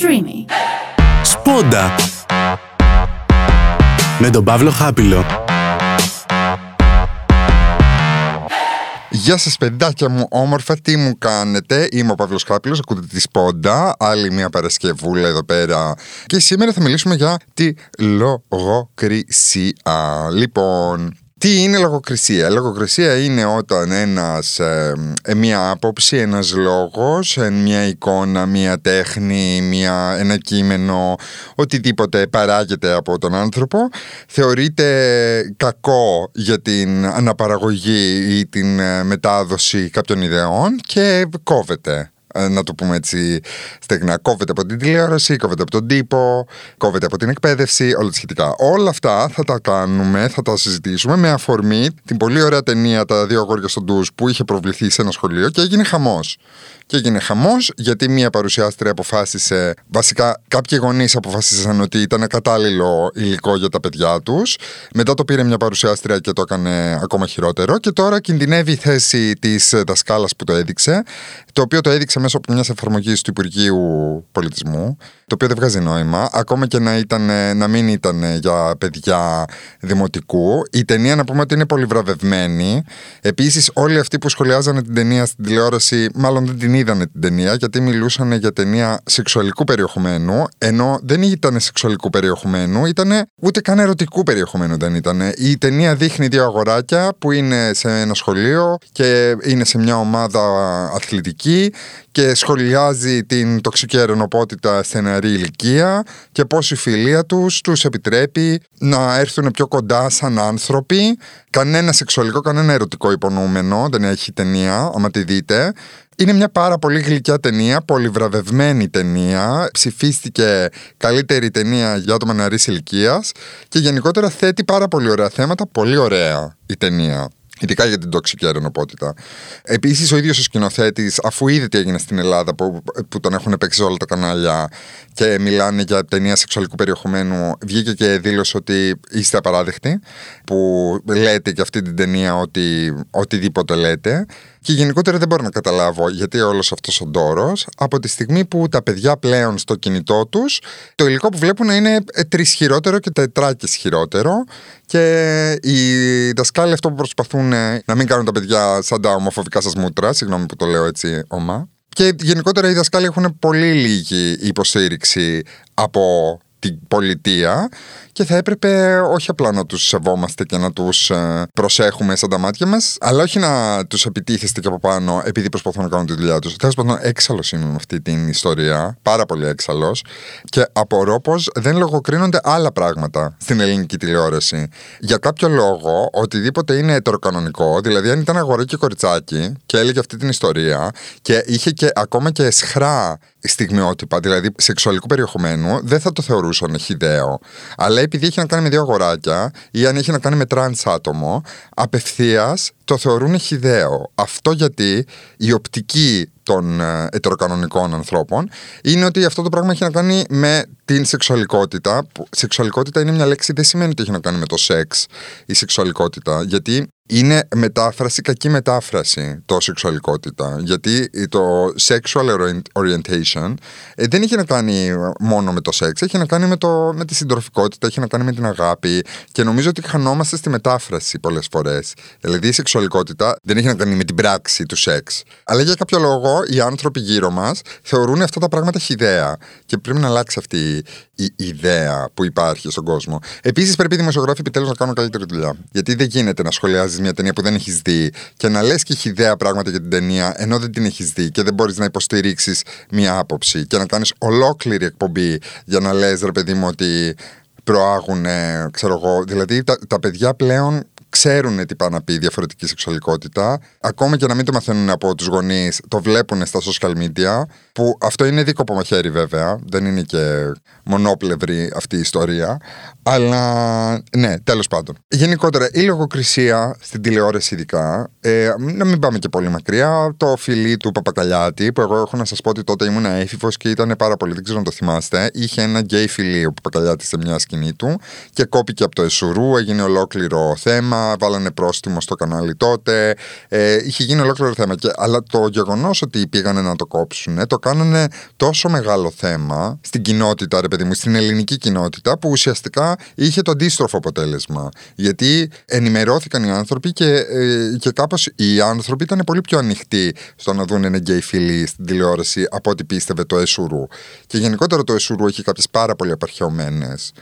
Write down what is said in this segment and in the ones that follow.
Streamy. Σπόντα με τον Παύλο Χάπιλο. Γεια σας παιδάκια μου, όμορφα, τι μου κάνετε, είμαι ο Παύλος Χάπιλος, ακούτε τη Σπόντα, άλλη μια Παρασκευούλα εδώ πέρα και σήμερα θα μιλήσουμε για τη λογοκρισία. Λοιπόν, τι είναι λογοκρισία; Λογοκρισία είναι όταν ένας, ε, ε, μια άποψη, ένας λόγος, ε, μια εικόνα, μια τέχνη, μια, ένα κείμενο, οτιδήποτε παράγεται από τον άνθρωπο, θεωρείται κακό για την αναπαραγωγή ή την μετάδοση κάποιων ιδεών και κόβεται. Ε, να το πούμε έτσι στεγνά. Κόβεται από την τηλεόραση, κόβεται από τον τύπο, κόβεται από την εκπαίδευση, όλα τα σχετικά. Όλα αυτά θα τα κάνουμε, θα τα συζητήσουμε με αφορμή την πολύ ωραία ταινία Τα δύο αγόρια στον ντουζ που είχε προβληθεί σε ένα σχολείο και έγινε χαμός. Και έγινε χαμός γιατί μία παρουσιάστρια αποφάσισε, βασικά κάποιοι γονείς αποφάσισαν ότι ήταν κατάλληλο υλικό για τα παιδιά τους. Μετά το πήρε μια παρουσιάστρια και το έκανε ακόμα χειρότερο. Και τώρα κινδυνεύει η θέση της δασκάλας που το έδειξε, το οποίο το έδειξε μέσω από μιας εφαρμογής του Υπουργείου Πολιτισμού, το οποίο δεν βγάζει νόημα, ακόμα και να, ήταν, να μην ήταν για παιδιά δημοτικού. Η ταινία, να πούμε ότι είναι πολύ βραβευμένη. Επίσης, όλοι αυτοί που σχολιάζανε την ταινία στην τηλεόραση, μάλλον δεν την είδανε την ταινία, γιατί μιλούσαν για ταινία σεξουαλικού περιεχομένου, ενώ δεν ήταν σεξουαλικού περιεχομένου, ήταν ούτε καν ερωτικού περιεχομένου δεν ήταν. Η ταινία δείχνει δύο αγοράκια που είναι σε ένα σχολείο και είναι σε μια ομάδα αθλητική και σχολιάζει την τοξική αερονοπότητα σε νεαρή ηλικία και πώς η φιλία τους τους επιτρέπει να έρθουν πιο κοντά σαν άνθρωποι. Κανένα σεξουαλικό, κανένα ερωτικό υπονοούμενο, δεν έχει ταινία, άμα τη δείτε. Είναι μια πάρα πολύ γλυκιά ταινία, πολυβραβευμένη ταινία. Ψηφίστηκε καλύτερη ταινία για άτομα νεαρής ηλικίας και γενικότερα θέτει πάρα πολύ ωραία θέματα. Πολύ ωραία η ταινία. Ειδικά για την τοξική αερονοπότητα. Επίσης, ο ίδιος ο σκηνοθέτης, αφού είδε τι έγινε στην Ελλάδα, που, που τον έχουν παίξει σε όλα τα κανάλια και μιλάνε για ταινία σεξουαλικού περιεχομένου, βγήκε και δήλωσε ότι είστε απαράδεκτοι, που λέτε και αυτή την ταινία ότι οτιδήποτε λέτε. Και γενικότερα δεν μπορώ να καταλάβω γιατί όλος αυτός ο ντόρος, από τη στιγμή που τα παιδιά πλέον στο κινητό τους, το υλικό που βλέπουν είναι τρισχυρότερο και τετράκι χειρότερο. Και οι δασκάλοι αυτό που προσπαθούν να μην κάνουν τα παιδιά σαν τα ομοφοβικά σας μούτρα, συγγνώμη που το λέω έτσι ομά. Και γενικότερα οι δασκάλοι έχουν πολύ λίγη υποστήριξη από την πολιτεία και θα έπρεπε όχι απλά να τους σεβόμαστε και να τους ε, προσέχουμε σαν τα μάτια μας αλλά όχι να τους επιτίθεστε και από πάνω επειδή προσπαθούν να κάνουν τη δουλειά τους. Τέλος πάντων έξαλλος είμαι με αυτή την ιστορία, πάρα πολύ έξαλλος και απορώ πως δεν λογοκρίνονται άλλα πράγματα στην ελληνική τηλεόραση. Για κάποιο λόγο οτιδήποτε είναι ετεροκανονικό, δηλαδή αν ήταν αγορά και κοριτσάκι και έλεγε αυτή την ιστορία και είχε και ακόμα και αισχρά στιγμιότυπα, δηλαδή σεξουαλικού περιεχομένου, δεν θα το θεωρούσαν χυδαίο. Αλλά επειδή έχει να κάνει με δύο αγοράκια ή αν έχει να κάνει με τρανς άτομο, απευθείας το θεωρούν χυδαίο. Αυτό γιατί η οπτική των ε, ετεροκανονικών ανθρώπων είναι ότι αυτό το πράγμα έχει να κάνει με την σεξουαλικότητα. Σεξουαλικότητα είναι μια λέξη, δεν σημαίνει ότι έχει να κάνει με το σεξ η σεξουαλικότητα. Γιατί είναι μετάφραση, κακή μετάφραση το σεξουαλικότητα. Γιατί το sexual orientation ε, δεν έχει να κάνει μόνο με το σεξ, έχει να κάνει με, το, με τη συντροφικότητα, έχει να κάνει με την αγάπη. Και νομίζω ότι χανόμαστε στη μετάφραση πολλές φορές. Δηλαδή η σεξουαλικότητα δεν έχει να κάνει με την πράξη του σεξ. Αλλά για κάποιο λόγο οι άνθρωποι γύρω μας θεωρούν αυτά τα πράγματα χιδέα. Και πρέπει να αλλάξει αυτή η ιδέα που υπάρχει στον κόσμο. Επίσης, πρέπει οι δημοσιογράφοι επιτέλους να κάνουν καλύτερη δουλειά. Γιατί δεν γίνεται να σχολιάζεις μια ταινία που δεν έχεις δει και να λες και χιδέα πράγματα για την ταινία ενώ δεν την έχεις δει και δεν μπορείς να υποστηρίξεις μια άποψη και να κάνεις ολόκληρη εκπομπή για να λες, ρε παιδί μου, ότι προάγουν, ξέρω εγώ. Δηλαδή, τα, τα παιδιά πλέον ξέρουν τι πάει να πει διαφορετική σεξουαλικότητα. Ακόμα και να μην το μαθαίνουν από τους γονείς, το βλέπουν στα social media. Που αυτό είναι δίκοπο μαχαίρι βέβαια. Δεν είναι και μονόπλευρη αυτή η ιστορία. Αλλά ναι, τέλος πάντων. Γενικότερα, η λογοκρισία στην τηλεόραση, ειδικά, ε, να μην πάμε και πολύ μακριά, το φιλί του Παπακαλιάτη, που εγώ έχω να σας πω ότι τότε ήμουν έφηβος και ήταν πάρα πολύ, δεν ξέρω αν το θυμάστε. Είχε ένα γκέι φιλί ο Παπακαλιάτης σε μια σκηνή του και κόπηκε από το Εσουρού, έγινε ολόκληρο θέμα ταινία, βάλανε πρόστιμο στο κανάλι τότε. Ε, είχε γίνει ολόκληρο θέμα. Και, αλλά το γεγονός ότι πήγανε να το κόψουν, το κάνανε τόσο μεγάλο θέμα στην κοινότητα, ρε παιδί μου, στην ελληνική κοινότητα, που ουσιαστικά είχε το αντίστροφο αποτέλεσμα. Γιατί ενημερώθηκαν οι άνθρωποι και, ε, και κάπως οι άνθρωποι ήταν πολύ πιο ανοιχτοί στο να δουν ένα γκέι φιλί στην τηλεόραση από ό,τι πίστευε το Εσουρού. Και γενικότερα το Εσουρού έχει κάποιες πάρα πολύ απαρχαιωμένες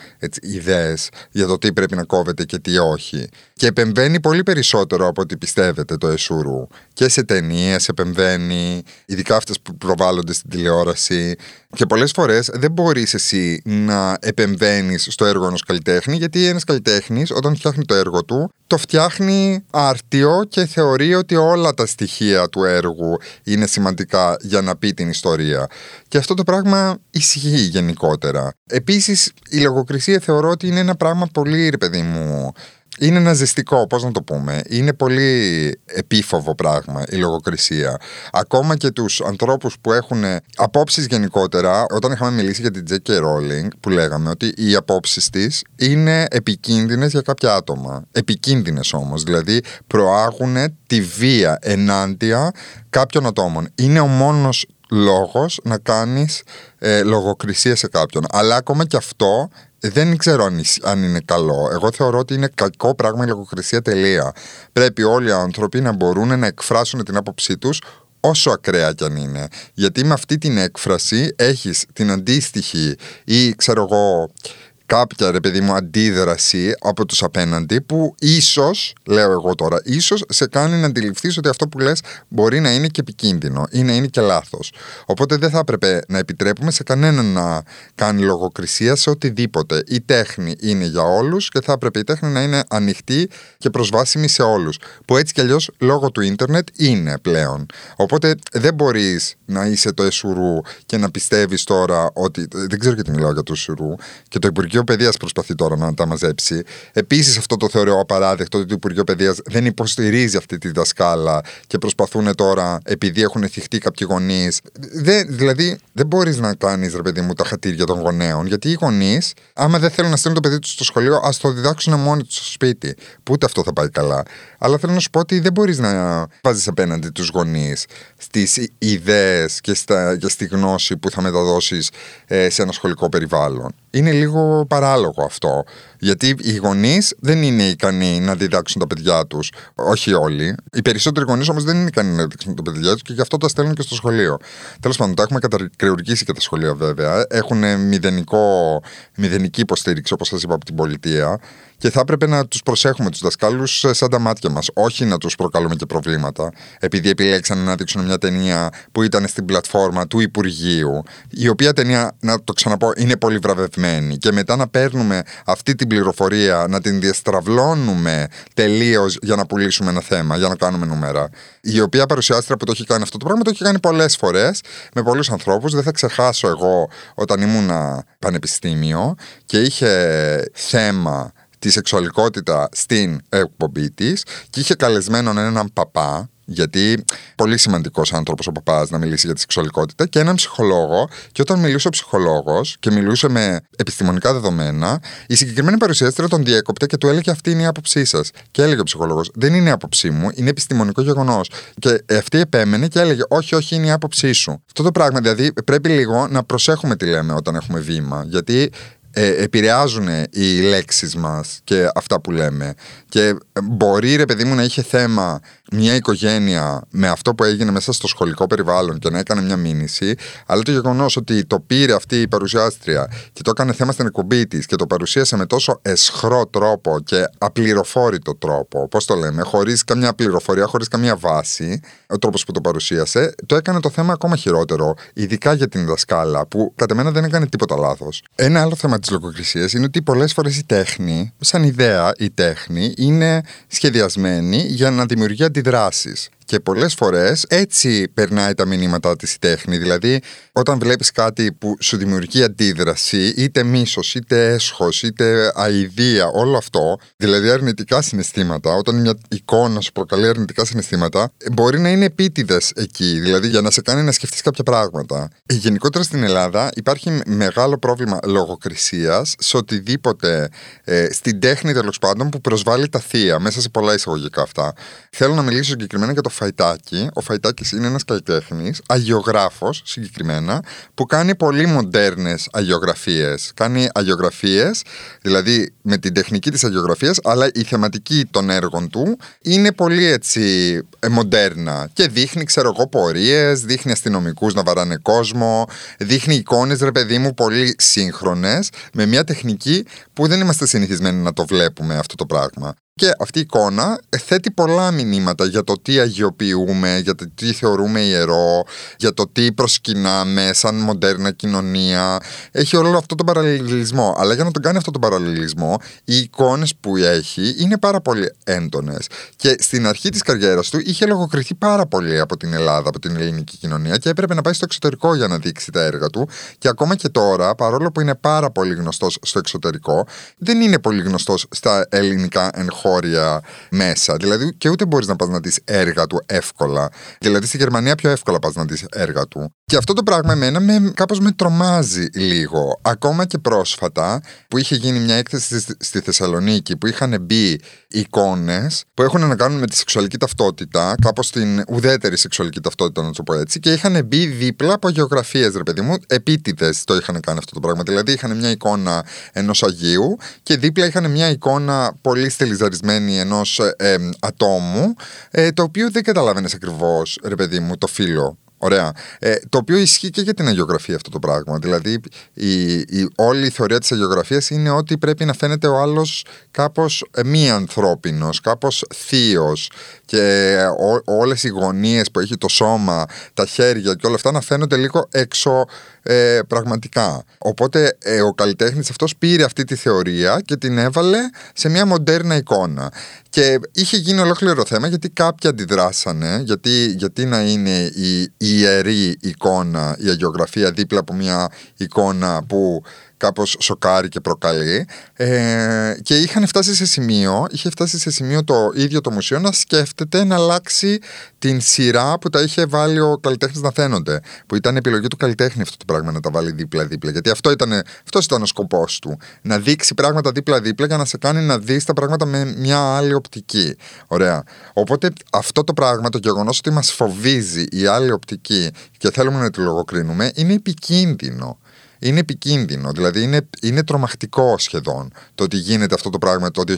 ιδέες για το τι πρέπει να κόβεται και τι όχι. Και επεμβαίνει πολύ περισσότερο από ό,τι πιστεύετε το Εσουρού. Και σε ταινίες επεμβαίνει, ειδικά αυτές που προβάλλονται στην τηλεόραση. Και πολλές φορές δεν μπορείς εσύ να επεμβαίνεις στο έργο ενός καλλιτέχνη, γιατί ένας καλλιτέχνης, όταν φτιάχνει το έργο του, το φτιάχνει άρτιο και θεωρεί ότι όλα τα στοιχεία του έργου είναι σημαντικά για να πει την ιστορία. Και αυτό το πράγμα ισχύει γενικότερα. Επίσης η λογοκρισία θεωρώ ότι είναι ένα πράγμα πολύ ρε παιδί μου είναι ένα ζεστικό, πώς να το πούμε. Είναι πολύ επίφοβο πράγμα η λογοκρισία. Ακόμα και τους ανθρώπους που έχουν απόψεις γενικότερα, όταν είχαμε μιλήσει για την J.K. Rowling, που λέγαμε ότι οι απόψεις της είναι επικίνδυνες για κάποια άτομα. Επικίνδυνες όμως, δηλαδή προάγουν τη βία ενάντια κάποιων ατόμων. Είναι ο μόνος λόγος να κάνεις ε, λογοκρισία σε κάποιον. Αλλά ακόμα και αυτό δεν ξέρω αν είναι καλό. Εγώ θεωρώ ότι είναι κακό πράγμα η λογοκρισία τελεία. Πρέπει όλοι οι άνθρωποι να μπορούν να εκφράσουν την άποψή τους όσο ακραία κι αν είναι. Γιατί με αυτή την έκφραση έχεις την αντίστοιχη ή ξέρω εγώ κάποια ρε παιδί μου αντίδραση από τους απέναντι που ίσως, λέω εγώ τώρα, ίσως σε κάνει να αντιληφθείς ότι αυτό που λες μπορεί να είναι και επικίνδυνο ή να είναι και λάθος. Οπότε δεν θα έπρεπε να επιτρέπουμε σε κανέναν να κάνει λογοκρισία σε οτιδήποτε. Η τέχνη είναι για όλους και θα έπρεπε η τέχνη να είναι ανοιχτή και προσβάσιμη σε όλους. Που έτσι κι αλλιώς λόγω του ίντερνετ είναι πλέον. Οπότε δεν μπορείς να είσαι το εσουρού και να πιστεύεις τώρα ότι, δεν ξέρω γιατί μιλάω για το εσουρού και το Υπουργείο Παιδείας προσπαθεί τώρα να τα μαζέψει. Επίσης, αυτό το θεωρώ απαράδεκτο ότι το Υπουργείο Παιδείας δεν υποστηρίζει αυτή τη δασκάλα και προσπαθούν τώρα, επειδή έχουν θυχτεί κάποιοι γονείς. Δηλαδή, δεν μπορείς να κάνεις, ρε παιδί μου, τα χατήρια των γονέων, γιατί οι γονείς, άμα δεν θέλουν να στείλουν το παιδί τους στο σχολείο, ας το διδάξουν μόνοι τους στο σπίτι. Που ούτε αυτό θα πάει καλά. Αλλά θέλω να σου πω ότι δεν μπορείς να βάζεις απέναντι τους γονείς στις ιδέες και, και στη γνώση που θα μεταδώσεις ε, σε ένα σχολικό περιβάλλον. Είναι λίγο παράλογο αυτό. Γιατί οι γονείς δεν είναι ικανοί να διδάξουν τα παιδιά τους. Όχι όλοι. Οι περισσότεροι γονείς όμως δεν είναι ικανοί να διδάξουν τα παιδιά τους και γι' αυτό τα στέλνουν και στο σχολείο. Τέλος πάντων, τα έχουμε κατακριουργήσει και τα σχολεία βέβαια. Έχουν μηδενικό, μηδενική υποστήριξη, όπως σας είπα, από την πολιτεία και θα έπρεπε να τους προσέχουμε τους δασκάλους ε, σαν τα μάτια μας. Όχι να τους προκαλούμε και προβλήματα, επειδή επιλέξαν να δείξουν μια ταινία που ήταν στην πλατφόρμα του Υπουργείου, η οποία ταινία, να το ξαναπώ, είναι πολύ βραβευμένη. Και μετά να παίρνουμε αυτή την πληροφορία, να την διαστραβλώνουμε τελείως για να πουλήσουμε ένα θέμα, για να κάνουμε νούμερα. Η οποία παρουσιάστρια που το έχει κάνει αυτό το πράγμα το έχει κάνει πολλές φορές με πολλούς ανθρώπους. Δεν θα ξεχάσω εγώ όταν ήμουν πανεπιστήμιο και είχε θέμα τη σεξουαλικότητα στην εκπομπή της και είχε καλεσμένο έναν παπά γιατί πολύ σημαντικός άνθρωπος ο παπάς να μιλήσει για τη σεξουαλικότητα και έναν ψυχολόγο. Και όταν μιλούσε ο ψυχολόγος και μιλούσε με επιστημονικά δεδομένα, η συγκεκριμένη παρουσιάστρια τον διέκοπτε και του έλεγε Αυτή είναι η άποψή σας. Και έλεγε ο ψυχολόγος: Δεν είναι η άποψή μου, είναι επιστημονικό γεγονός. Και αυτή επέμενε και έλεγε: Όχι, όχι, είναι η άποψή σου. Αυτό το πράγμα δηλαδή πρέπει λίγο να προσέχουμε τι λέμε όταν έχουμε βήμα. Γιατί ε, επηρεάζουν οι λέξεις μας και αυτά που λέμε. Και μπορεί ρε παιδί μου να είχε θέμα μια οικογένεια με αυτό που έγινε μέσα στο σχολικό περιβάλλον και να έκανε μια μήνυση αλλά το γεγονός ότι το πήρε αυτή η παρουσιάστρια και το έκανε θέμα στην εκπομπή της και το παρουσίασε με τόσο εσχρό τρόπο και απληροφόρητο τρόπο, πώς το λέμε, χωρίς καμιά πληροφορία, χωρίς καμία βάση, ο τρόπος που το παρουσίασε, το έκανε το θέμα ακόμα χειρότερο, ειδικά για την δασκάλα, που κατά μένα δεν έκανε τίποτα λάθος. Ένα άλλο θέμα της λογοκρισίας είναι ότι πολλές φορές η τέχνη, σαν ιδέα η τέχνη, είναι σχεδιασμένη για να δημιουργεί αντιδράσει. Και πολλές φορές έτσι περνάει τα μηνύματά της η τέχνη. Δηλαδή, όταν βλέπεις κάτι που σου δημιουργεί αντίδραση, είτε μίσος, είτε έσχος, είτε αηδία, όλο αυτό, δηλαδή αρνητικά συναισθήματα, όταν μια εικόνα σου προκαλεί αρνητικά συναισθήματα, μπορεί να είναι επίτηδες εκεί, δηλαδή για να σε κάνει να σκεφτείς κάποια πράγματα. Γενικότερα στην Ελλάδα υπάρχει μεγάλο πρόβλημα λογοκρισίας σε οτιδήποτε ε, στην τέχνη τέλος πάντων που προσβάλλει τα θεία, μέσα σε πολλά εισαγωγικά αυτά. Θέλω να μιλήσω συγκεκριμένα για το Φαϊτάκι. Ο Φαϊτάκης είναι ένας καλλιτέχνης, αγιογράφος συγκεκριμένα, που κάνει πολύ μοντέρνες αγιογραφίες. Κάνει αγιογραφίες, δηλαδή με την τεχνική της αγιογραφίας, αλλά η θεματική των έργων του είναι πολύ έτσι ε, μοντέρνα. Και δείχνει, ξέρω εγώ, πορείες, δείχνει αστυνομικούς να βαράνε κόσμο, δείχνει εικόνες, ρε παιδί μου, πολύ σύγχρονες, με μια τεχνική που δεν είμαστε συνηθισμένοι να το βλέπουμε αυτό το πράγμα. Και αυτή η εικόνα θέτει πολλά μηνύματα για το τι αγιοποιούμε, για το τι θεωρούμε ιερό, για το τι προσκυνάμε σαν μοντέρνα κοινωνία. Έχει όλο αυτό τον παραλληλισμό. Αλλά για να τον κάνει αυτό τον παραλληλισμό, οι εικόνες που έχει είναι πάρα πολύ έντονες. Και στην αρχή της καριέρας του είχε λογοκριθεί πάρα πολύ από την Ελλάδα, από την ελληνική κοινωνία και έπρεπε να πάει στο εξωτερικό για να δείξει τα έργα του. Και ακόμα και τώρα, παρόλο που είναι πάρα πολύ γνωστός στο εξωτερικό, δεν είναι πολύ γνωστός στα ελληνικά εγχώρια χώρια μέσα. Δηλαδή, και ούτε μπορείς να πας να δεις έργα του εύκολα. Δηλαδή, στη Γερμανία πιο εύκολα πας να δεις έργα του. Και αυτό το πράγμα εμένα με, κάπως με τρομάζει λίγο. Ακόμα και πρόσφατα που είχε γίνει μια έκθεση στη Θεσσαλονίκη που είχαν μπει εικόνες που έχουν να κάνουν με τη σεξουαλική ταυτότητα, κάπως την ουδέτερη σεξουαλική ταυτότητα να το πω έτσι και είχαν μπει δίπλα από γεωγραφίες ρε παιδί μου, επίτηδες το είχαν κάνει αυτό το πράγμα. Δηλαδή είχαν μια εικόνα ενός Αγίου και δίπλα είχαν μια εικόνα πολύ στελιζαρισμένη ενός ε, ατόμου ε, το οποίο δεν καταλάβαινε ακριβώς ρε παιδί μου το φύλλο Ωραία. Ε, το οποίο ισχύει και για την αγιογραφία αυτό το πράγμα. Δηλαδή, η, η, όλη η θεωρία της αγιογραφίας είναι ότι πρέπει να φαίνεται ο άλλος κάπως ε, μη ανθρώπινος, κάπως θείος και όλες οι γωνίες που έχει το σώμα, τα χέρια και όλα αυτά να φαίνονται λίγο έξω ε, πραγματικά. Οπότε ε, ο καλλιτέχνης αυτός πήρε αυτή τη θεωρία και την έβαλε σε μια μοντέρνα εικόνα. Και είχε γίνει ολόκληρο θέμα γιατί κάποιοι αντιδράσανε, γιατί, γιατί να είναι η, η ιερή εικόνα, η αγιογραφία δίπλα από μια εικόνα που κάπως σοκάρει και προκαλεί ε, και είχαν φτάσει σε σημείο, είχε φτάσει σε σημείο το ίδιο το μουσείο να σκέφτεται να αλλάξει την σειρά που τα είχε βάλει ο καλλιτέχνης να φαίνονται. Που ήταν επιλογή του καλλιτέχνη αυτό το πράγμα να τα βάλει δίπλα-δίπλα. Γιατί αυτό ήταν, αυτός ήταν ο σκοπός του. Να δείξει πράγματα δίπλα-δίπλα για να σε κάνει να δεις τα πράγματα με μια άλλη οπτική. Ωραία. Οπότε αυτό το πράγμα, το γεγονός ότι μας φοβίζει η άλλη οπτική και θέλουμε να τη λογοκρίνουμε, είναι επικίνδυνο είναι επικίνδυνο. Δηλαδή είναι, είναι τρομακτικό σχεδόν το ότι γίνεται αυτό το πράγμα το 2023.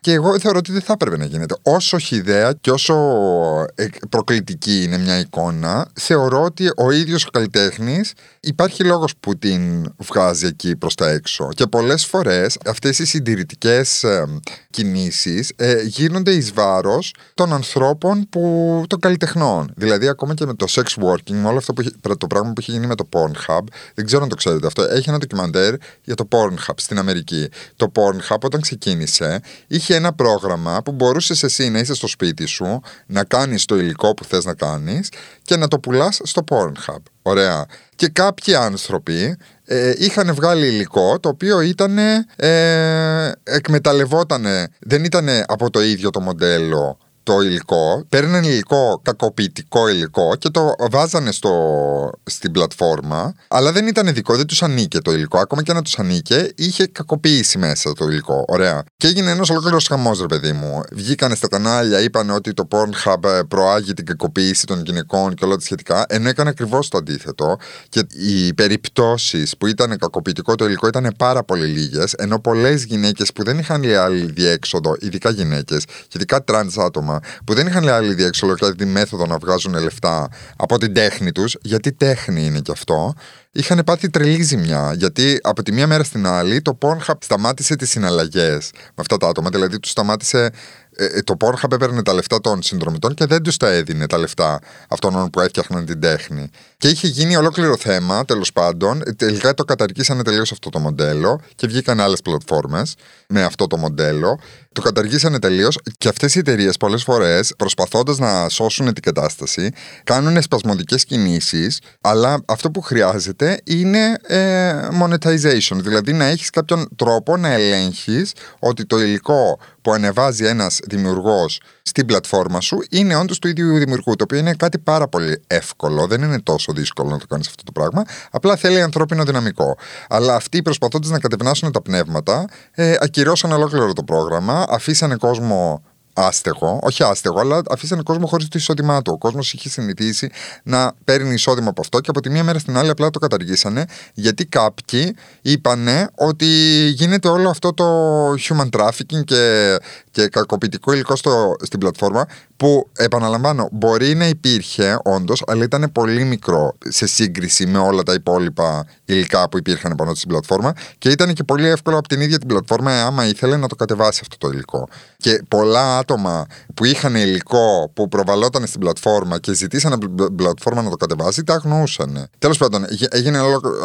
Και εγώ θεωρώ ότι δεν θα έπρεπε να γίνεται. Όσο χιδέα και όσο ε, προκλητική είναι μια εικόνα, θεωρώ ότι ο ίδιος ο καλλιτέχνης υπάρχει λόγος που την βγάζει εκεί προς τα έξω. Και πολλές φορές αυτές οι συντηρητικές ε, κινήσεις ε, γίνονται εις βάρος των ανθρώπων που, των καλλιτεχνών. Δηλαδή, ακόμα και με το sex working, με όλο αυτό που, το πράγμα που έχει γίνει με το Pornhub, δεν ξέρω αν το ξέρετε αυτό, έχει ένα ντοκιμαντέρ για το Pornhub στην Αμερική. Το Pornhub όταν ξεκίνησε είχε ένα πρόγραμμα που μπορούσες εσύ να είσαι στο σπίτι σου, να κάνεις το υλικό που θες να κάνεις και να το πουλάς στο Pornhub. Ωραία. Και κάποιοι άνθρωποι ε, είχαν βγάλει υλικό το οποίο ήταν ε, εκμεταλλευότανε, δεν ήταν από το ίδιο το μοντέλο το υλικό, παίρνανε υλικό, κακοποιητικό υλικό και το βάζανε στο, στην πλατφόρμα, αλλά δεν ήταν δικό, δεν τους ανήκε το υλικό. Ακόμα και να τους ανήκε, είχε κακοποίηση μέσα το υλικό. Ωραία. Και έγινε ένας ολόκληρος χαμός, ρε παιδί μου. Βγήκανε στα κανάλια, είπαν ότι το Pornhub ε, προάγει την κακοποίηση των γυναικών και όλα τα σχετικά, ενώ έκανε ακριβώς το αντίθετο. Και οι περιπτώσεις που ήταν κακοποιητικό το υλικό ήταν πάρα πολύ λίγες, ενώ πολλές γυναίκες που δεν είχαν άλλη διέξοδο, ειδικά γυναίκες, ειδικά τρανς άτομα, που δεν είχαν άλλη διέξοδο για τη μέθοδο να βγάζουν λεφτά από την τέχνη τους, γιατί τέχνη είναι κι αυτό, είχαν πάθει τρελή ζημιά. Γιατί από τη μία μέρα στην άλλη το Pornhub σταμάτησε τις συναλλαγές με αυτά τα άτομα. Δηλαδή τους σταμάτησε ε, ε, το Pornhub έπαιρνε τα λεφτά των συνδρομητών και δεν τους τα έδινε τα λεφτά αυτών που έφτιαχναν την τέχνη. Και είχε γίνει ολόκληρο θέμα, τέλος πάντων. Ε, τελικά το καταργήσανε τελείως αυτό το μοντέλο και βγήκαν άλλες πλατφόρμες με αυτό το μοντέλο. Το καταργήσανε τελείως και αυτές οι εταιρείες πολλές φορές προσπαθώντας να σώσουν την κατάσταση κάνουν σπασμωδικές κινήσεις, αλλά αυτό που χρειάζεται είναι ε, monetization. Δηλαδή να έχεις κάποιον τρόπο να ελέγχεις ότι το υλικό που ανεβάζει ένας δημιουργός στην πλατφόρμα σου είναι όντως του ίδιου δημιουργού. Το οποίο είναι κάτι πάρα πολύ εύκολο. Δεν είναι τόσο δύσκολο να το κάνεις αυτό το πράγμα. Απλά θέλει ανθρώπινο δυναμικό. Αλλά αυτοί προσπαθώντας να κατευνάσουν τα πνεύματα, ε, ακυρώσαν ολόκληρο το πρόγραμμα, αφήσανε κόσμο άστεγο, όχι άστεγο, αλλά αφήσανε κόσμο χωρίς το εισόδημά του. Ο κόσμος είχε συνηθίσει να παίρνει εισόδημα από αυτό και από τη μία μέρα στην άλλη απλά το καταργήσανε γιατί κάποιοι είπανε ότι γίνεται όλο αυτό το human trafficking και, και κακοποιητικό υλικό στο, στην πλατφόρμα που επαναλαμβάνω μπορεί να υπήρχε όντως, αλλά ήταν πολύ μικρό σε σύγκριση με όλα τα υπόλοιπα υλικά που υπήρχαν πάνω στην πλατφόρμα και ήταν και πολύ εύκολο από την ίδια την πλατφόρμα άμα ήθελε να το κατεβάσει αυτό το υλικό. Και πολλά άτομα που είχαν υλικό που προβαλόταν στην πλατφόρμα και ζητήσαν από την πλατφόρμα να το κατεβάσει, τα αγνοούσαν. Τέλος πάντων, έγινε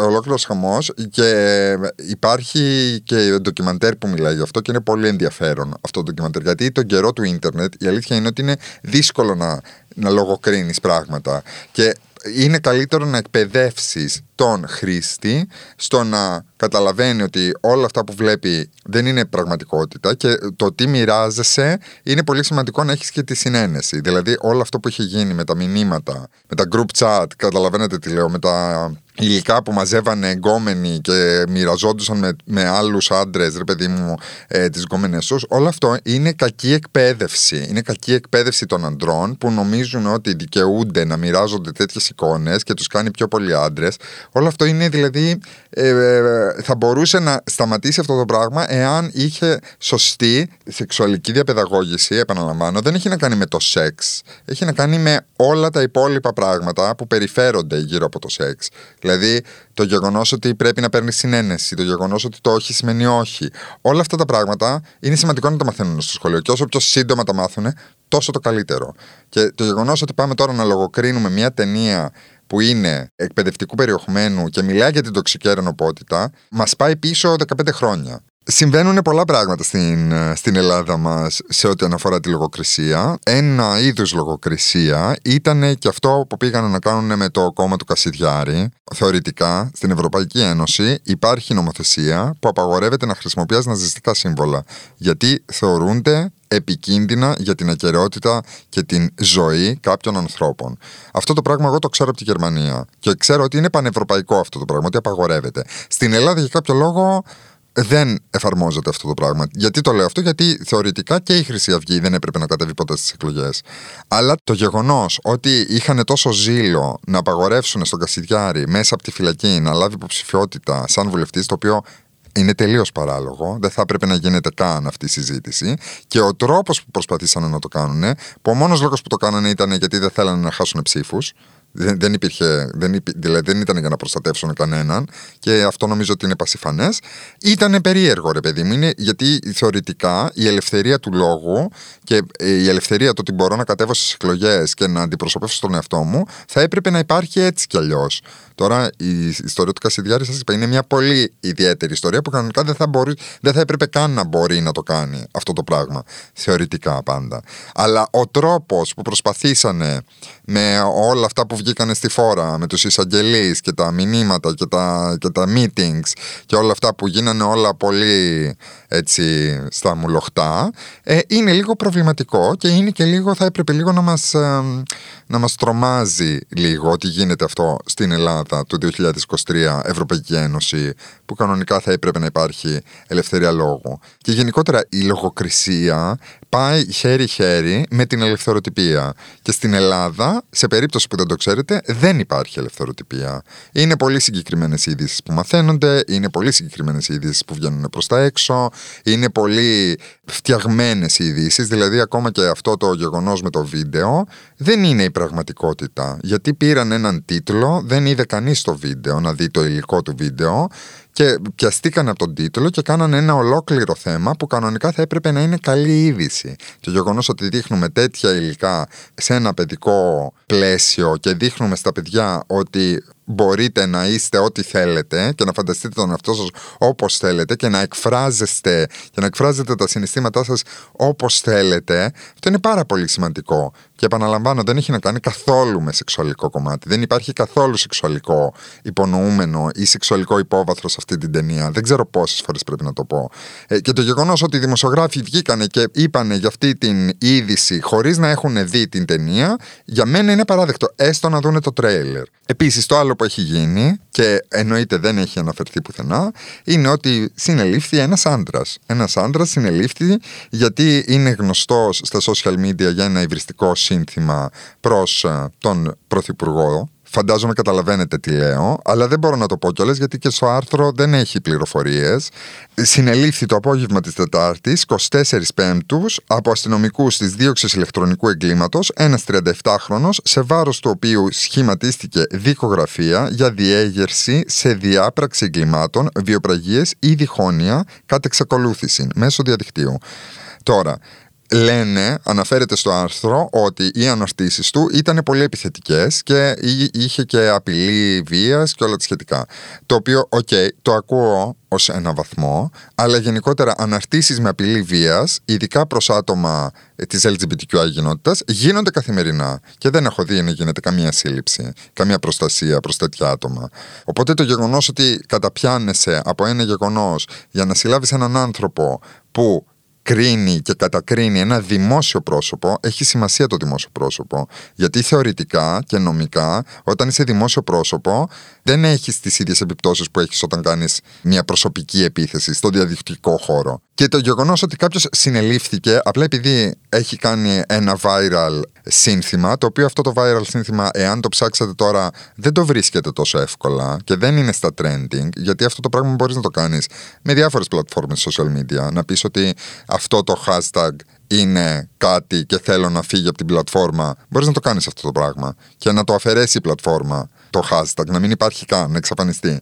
ολόκληρος χαμός και υπάρχει και ντοκιμαντέρ που μιλάει γι' αυτό και είναι πολύ ενδιαφέρον αυτό το ντοκιμαντέρ. Γιατί τον καιρό του ίντερνετ η αλήθεια είναι ότι είναι δύσκολο να, να λογοκρίνεις πράγματα. Και είναι καλύτερο να εκπαιδεύσεις τον χρήστη στο να καταλαβαίνει ότι όλα αυτά που βλέπει δεν είναι πραγματικότητα και το τι μοιράζεσαι είναι πολύ σημαντικό να έχεις και τη συνένεση. Δηλαδή όλο αυτό που έχει γίνει με τα μηνύματα, με τα group chat, καταλαβαίνετε τι λέω, με τα υλικά που μαζεύανε εγκόμενοι και μοιραζόντουσαν με, με άλλους άντρες, ρε παιδί μου, ε, τις γκόμενες τους, όλο αυτό είναι κακή εκπαίδευση. Είναι κακή εκπαίδευση των αντρών που νομίζουν ότι δικαιούνται να μοιράζονται τέτοιες εικόνες και τους κάνει πιο πολλοί άντρες. Όλο αυτό είναι δηλαδή, ε, ε, θα μπορούσε να σταματήσει αυτό το πράγμα εάν είχε σωστή σεξουαλική διαπαιδαγώγηση, επαναλαμβάνω, δεν έχει να κάνει με το σεξ, έχει να κάνει με όλα τα υπόλοιπα πράγματα που περιφέρονται γύρω από το σεξ. Δηλαδή, το γεγονός ότι πρέπει να παίρνεις συνένεση, το γεγονός ότι το όχι σημαίνει όχι. Όλα αυτά τα πράγματα είναι σημαντικό να τα μαθαίνουν στο σχολείο. Και όσο πιο σύντομα τα μάθουν, τόσο το καλύτερο. Και το γεγονός ότι πάμε τώρα να λογοκρίνουμε μια ταινία που είναι εκπαιδευτικού περιεχομένου και μιλάει για την τοξική αερονοπότητα, μας πάει πίσω 15 χρόνια. Συμβαίνουν πολλά πράγματα στην, στην Ελλάδα μας σε ό,τι αναφορά τη λογοκρισία. Ένα είδους λογοκρισία ήταν και αυτό που πήγαν να κάνουν με το κόμμα του Κασιδιάρη. Θεωρητικά, στην Ευρωπαϊκή Ένωση υπάρχει νομοθεσία που απαγορεύεται να χρησιμοποιάς ναζιστικά σύμβολα, γιατί θεωρούνται επικίνδυνα για την ακαιρεότητα και την ζωή κάποιων ανθρώπων. Αυτό το πράγμα εγώ το ξέρω από τη Γερμανία και ξέρω ότι είναι πανευρωπαϊκό αυτό το πράγμα, ότι απαγορεύεται. Στην Ελλάδα για κάποιο λόγο δεν εφαρμόζεται αυτό το πράγμα. Γιατί το λέω αυτό, Γιατί θεωρητικά και η Χρυσή Αυγή δεν έπρεπε να κατέβει ποτέ στις εκλογές. Αλλά το γεγονός ότι είχαν τόσο ζήλο να απαγορεύσουν στον Κασιδιάρη μέσα από τη φυλακή να λάβει υποψηφιότητα σαν βουλευτής, το οποίο είναι τελείως παράλογο. Δεν θα έπρεπε να γίνεται καν αυτή η συζήτηση. Και ο τρόπος που προσπαθήσαν να το κάνουν, που ο μόνος λόγος που το κάνανε ήταν γιατί δεν θέλανε να χάσουν ψήφους, δεν, δεν υπήρχε, δεν, υπή, δηλαδή δεν ήταν για να προστατεύσουν κανέναν και αυτό νομίζω ότι είναι πασιφανές. Ήταν περίεργο, ρε παιδί μου, είναι, γιατί θεωρητικά η ελευθερία του λόγου και η ελευθερία το ότι μπορώ να κατέβω στις εκλογές και να αντιπροσωπεύσω τον εαυτό μου θα έπρεπε να υπάρχει έτσι κι αλλιώς. Τώρα η ιστορία του Κασιδιάρη, σας είπα, είναι μια πολύ ιδιαίτερη ιστορία που κανονικά δεν θα, μπορεί, δεν θα έπρεπε καν να μπορεί να το κάνει αυτό το πράγμα. Θεωρητικά πάντα. Αλλά ο τρόπος που προσπαθήσανε με όλα αυτά που βγήκανε στη φόρα, με τους εισαγγελείς και τα μηνύματα και τα, και τα meetings και όλα αυτά που γίνανε όλα πολύ έτσι στα μουλοχτά, ε, είναι λίγο προβληματικό και είναι και λίγο, θα έπρεπε λίγο να μας, ε, να μας τρομάζει λίγο ότι γίνεται αυτό στην Ελλάδα του 2023 Ευρωπαϊκή Ένωση που κανονικά θα έπρεπε να υπάρχει ελευθερία λόγου. Και γενικότερα η λογοκρισία πάει χέρι-χέρι με την ελευθεροτυπία. Και στην Ελλάδα, σε περίπτωση που δεν το ξέρετε, δεν υπάρχει ελευθεροτυπία. Είναι πολύ συγκεκριμένες ειδήσει που μαθαίνονται, είναι πολύ συγκεκριμένες ειδήσει που βγαίνουν προς τα έξω, είναι πολύ φτιαγμένες ειδήσει. Δηλαδή, ακόμα και αυτό το γεγονός με το βίντεο δεν είναι η πραγματικότητα. Γιατί πήραν έναν τίτλο, δεν είδε κανείς το βίντεο, να δει το υλικό του βίντεο και πιαστήκαν από τον τίτλο και κάνανε ένα ολόκληρο θέμα που κανονικά θα έπρεπε να είναι καλή είδηση. Το γεγονός ότι δείχνουμε τέτοια υλικά σε ένα παιδικό πλαίσιο και δείχνουμε στα παιδιά ότι μπορείτε να είστε ό,τι θέλετε και να φανταστείτε τον εαυτό σας όπως θέλετε και να εκφράζεστε και να εκφράζετε τα συναισθήματά σας όπως θέλετε. Αυτό είναι πάρα πολύ σημαντικό. Και επαναλαμβάνω δεν έχει να κάνει καθόλου με σεξουαλικό κομμάτι. Δεν υπάρχει καθόλου σεξουαλικό υπονοούμενο ή σεξουαλικό υπόβαθρο σε αυτή την ταινία. Δεν ξέρω πόσες φορές πρέπει να το πω. Ε, και το γεγονός ότι οι δημοσιογράφοι βγήκανε και είπανε για αυτή την είδηση χωρίς να έχουν δει την ταινία για μένα είναι παράδεκτο έστω να δούνε το τρέιλερ. Επίσης το άλλο που έχει γίνει και εννοείται δεν έχει αναφερθεί πουθενά είναι ότι συνελήφθη ένας άντρας. Ένας άντρας συνελήφθη γιατί είναι γνωστός στα social media για ένα υβριστικό σύνθημα προς ε, τον Πρωθυπουργό Φαντάζομαι καταλαβαίνετε τι λέω, αλλά δεν μπορώ να το πω κιόλας γιατί και στο άρθρο δεν έχει πληροφορίες. Συνελήφθη το απόγευμα της Τετάρτης, 24 Πέμπτους, από αστυνομικούς της δίωξης ηλεκτρονικού εγκλήματος, ένας 37χρονο, σε βάρος του οποίου σχηματίστηκε δικογραφία για διέγερση σε διάπραξη εγκλημάτων, βιοπραγίες ή διχόνοια κατά εξακολούθηση μέσω διαδικτύου. Τώρα, λένε, αναφέρεται στο άρθρο, ότι οι αναρτήσεις του ήταν πολύ επιθετικές και είχε και απειλή βίας και όλα τα σχετικά. Το οποίο, οκ, το ακούω ως ένα βαθμό, αλλά γενικότερα αναρτήσεις με απειλή βίας, ειδικά προς άτομα της LGBTQI κοινότητας, γίνονται καθημερινά. Και δεν έχω δει να γίνεται καμία σύλληψη, καμία προστασία προς τέτοια άτομα. Οπότε το γεγονός ότι καταπιάνεσαι από ένα γεγονός για να συλλάβεις έναν άνθρωπο που κρίνει και κατακρίνει ένα δημόσιο πρόσωπο, έχει σημασία το δημόσιο πρόσωπο. Γιατί θεωρητικά και νομικά, όταν είσαι δημόσιο πρόσωπο, δεν έχεις τις ίδιες επιπτώσεις που έχεις όταν κάνεις μια προσωπική επίθεση στο διαδικτυακό χώρο. Και το γεγονός ότι κάποιος συνελήφθηκε απλά επειδή έχει κάνει ένα viral σύνθημα, το οποίο αυτό το viral σύνθημα, εάν το ψάξετε τώρα, δεν το βρίσκεται τόσο εύκολα και δεν είναι στα trending, γιατί αυτό το πράγμα μπορείς να το κάνεις με διάφορες πλατφόρμες social media. Να πεις ότι αυτό το hashtag είναι κάτι και θέλω να φύγει από την πλατφόρμα, μπορείς να το κάνεις αυτό το πράγμα και να το αφαιρέσει η πλατφόρμα το hashtag, να μην υπάρχει καν, να εξαφανιστεί.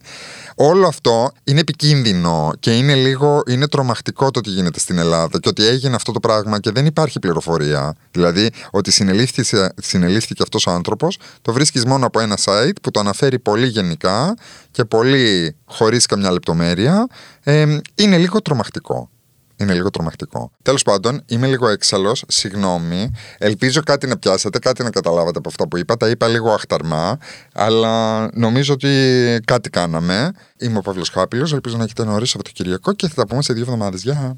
Όλο αυτό είναι επικίνδυνο και είναι λίγο είναι τρομακτικό το ότι γίνεται στην Ελλάδα και ότι έγινε αυτό το πράγμα και δεν υπάρχει πληροφορία. Δηλαδή ότι συνελήφθηκε, συνελήφθηκε αυτός ο άνθρωπος, το βρίσκεις μόνο από ένα site που το αναφέρει πολύ γενικά και πολύ χωρίς καμιά λεπτομέρεια. Ε, είναι λίγο τρομακτικό. Είναι λίγο τρομακτικό. Τέλος πάντων, είμαι λίγο έξαλλος. Συγγνώμη. Ελπίζω κάτι να πιάσετε, κάτι να καταλάβατε από αυτά που είπα. Τα είπα λίγο αχταρμά, αλλά νομίζω ότι κάτι κάναμε. Είμαι ο Παύλος Χάπηλος. Ελπίζω να έχετε ένα ωραίο Σαββατοκυριακό και θα τα πούμε σε δύο εβδομάδες. Γεια!